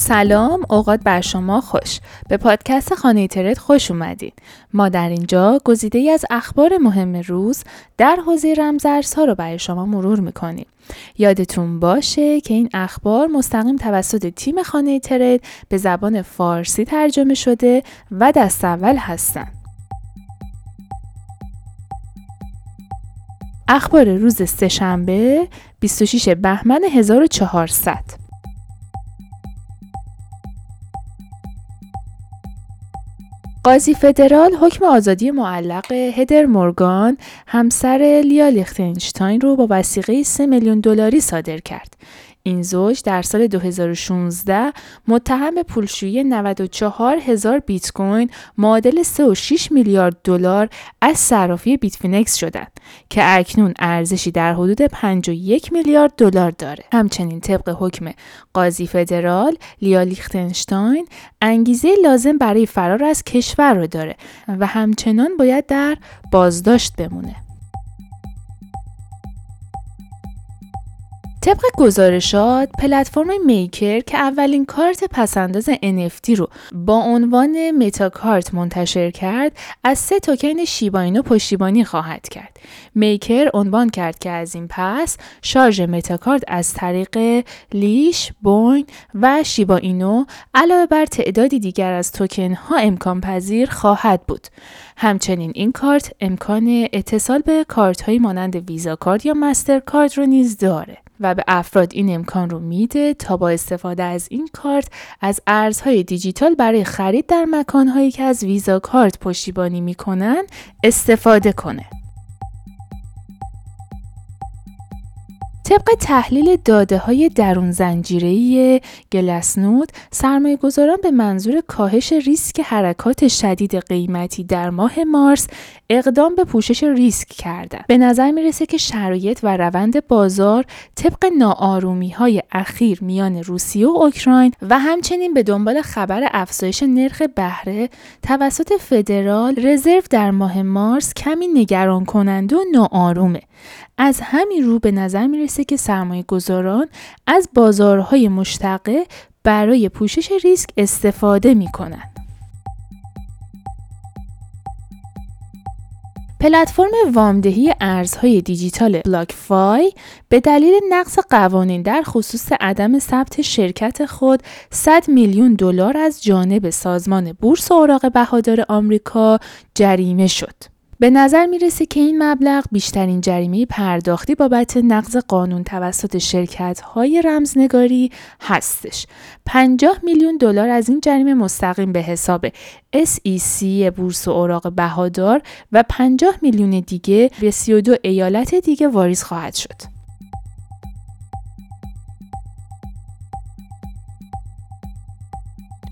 سلام اوقات بر شما خوش. به پادکست خانه ترد خوش اومدین. ما در اینجا گزیده ای از اخبار مهم روز در حوزه رمزارزها رو برای شما مرور می‌کنیم. یادتون باشه که این اخبار مستقیم توسط تیم خانه ترد به زبان فارسی ترجمه شده و دست اول هستن. اخبار روز سهشنبه 26 بهمن 1400 قاضی فدرال حکم آزادی معلق هدر مورگان همسر لیا لیختنشتاین رو با وسیقه 3 میلیون دلاری صادر کرد. این زوج در سال 2016 متهم به پولشویی 94 هزار بیت کوین معادل 3.6 میلیارد دلار از صرافی Bitfinex شدند که اکنون ارزشی در حدود 51 میلیارد دلار داره. همچنین طبق حکم قاضی فدرال لیا لیختنشتاین انگیزه لازم برای فرار از کشور رو داره و همچنان باید در بازداشت بمونه. طبق گزارشات پلتفرم میکر که اولین کارت پس‌انداز NFT رو با عنوان MetaCard منتشر کرد از سه توکن Shiba Inu پشتیبانی خواهد کرد. میکر عنوان کرد که از این پس شارژ متاکارت از طریق Leash، Bone و Shiba Inu علاوه بر تعدادی دیگر از توکن ها امکان پذیر خواهد بود. همچنین این کارت امکان اتصال به کارت های مانند ویزا کارت یا مستر کارت رو نیز داره. و به افراد این امکان رو میده تا با استفاده از این کارت از ارزهای دیجیتال برای خرید در مکانهایی که از ویزا کارت پشتیبانی می‌کنن استفاده کنه. طبق تحلیل داده های درون زنجیره گلسنود سرمایه گذاران به منظور کاهش ریسک حرکات شدید قیمتی در ماه مارس اقدام به پوشش ریسک کردند. به نظر می‌رسه که شرایط و روند بازار طبق ناآرومی های اخیر میان روسیه و اوکراین و همچنین به دنبال خبر افزایش نرخ بهره توسط فدرال رزرو در ماه مارس کمی نگران کننده و ناآرومه. از همین رو به نظر می‌رسه که سرمایه گذاران از بازارهای مشتقه برای پوشش ریسک استفاده می کنند. پلتفرم وامدهی ارزهای دیجیتال بلاک فای به دلیل نقض قوانین در خصوص عدم ثبت شرکت خود 100 میلیون دلار از جانب سازمان بورس اوراق بهادار آمریکا جریمه شد. به نظر می‌رسه که این مبلغ بیشترین جریمه پرداختی بابت نقض قانون توسط شرکت های رمزنگاری هستش. 50 میلیون دلار از این جریمه مستقیم به حساب SEC بورس و اوراق بهادار و 50 میلیون دیگه به 32 ایالت دیگه واریز خواهد شد.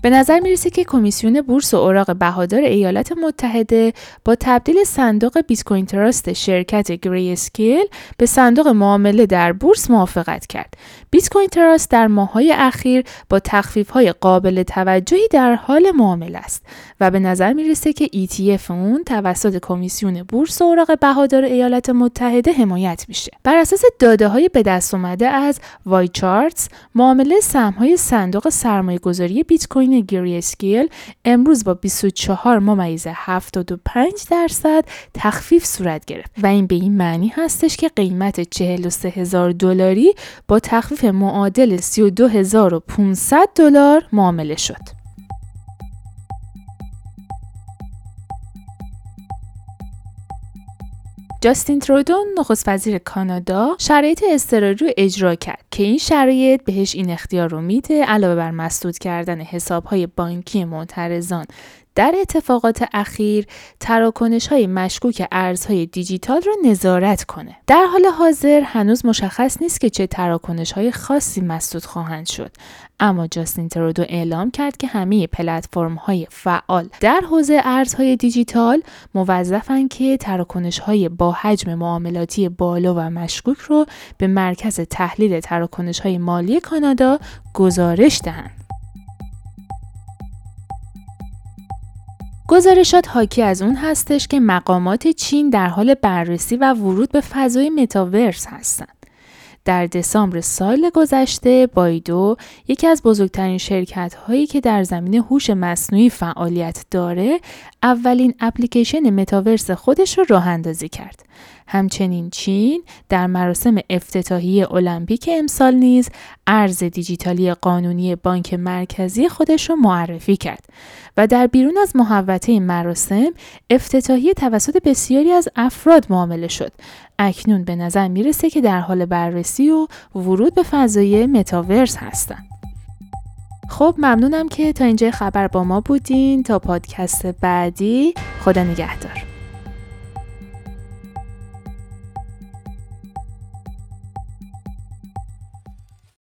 به نظر می‌رسه که کمیسیون بورس و اوراق بهادار ایالات متحده با تبدیل صندوق بیت کوین Trust شرکت Grayscale به صندوق معامله در بورس موافقت کرد. بیت کوین Trust در ماههای اخیر با تخفیف های قابل توجهی در حال معامله است و به نظر می‌رسه که ETF اون توسط کمیسیون بورس و اوراق بهادار ایالات متحده حمایت میشه. بر اساس داده های به دست اومده از وای چارتس معامله سهم های صندوق سرمایه گذاری بیت کوین گری اسکیل امروز با 24 ممیز 75 درصد تخفیف صورت گرفت و این به این معنی هستش که قیمت 43 هزار دلاری با تخفیف معادل 32500 دلار معامله شد. جاستین ترودون نخست وزیر کانادا شرایط اضطراری رو اجرا کرد که این شرایط بهش این اختیار رو میده علاوه بر مسدود کردن حسابهای بانکی معترضان. در اتفاقات اخیر تراکنش های مشکوک ارزهای دیجیتال را نظارت کنه. در حال حاضر هنوز مشخص نیست که چه تراکنش های خاصی مسدود خواهند شد. اما جاستین ترودو اعلام کرد که همه پلتفرم های فعال در حوزه ارزهای دیجیتال موظفن که تراکنش های با حجم معاملاتی بالا و مشکوک رو به مرکز تحلیل تراکنش های مالی کانادا گزارش دهند. گزارشات حاکی از اون هستش که مقامات چین در حال بررسی و ورود به فضای متاورس هستند. در دسامبر سال گذشته بایدو یکی از بزرگترین شرکت هایی که در زمین هوش مصنوعی فعالیت داره اولین اپلیکیشن متاورس خودش رو راه اندازی کرد. همچنین چین در مراسم افتتاحیه المپیک امسال نیز ارز دیجیتالی قانونی بانک مرکزی خودش را معرفی کرد و در بیرون از محوطه مراسم افتتاحیه توسط بسیاری از افراد معامله شد. اکنون به نظر می‌رسه که در حال بررسی و ورود به فضای متاورس هستند. خب ممنونم که تا اینجا خبر با ما بودین. تا پادکست بعدی خدا نگهدار.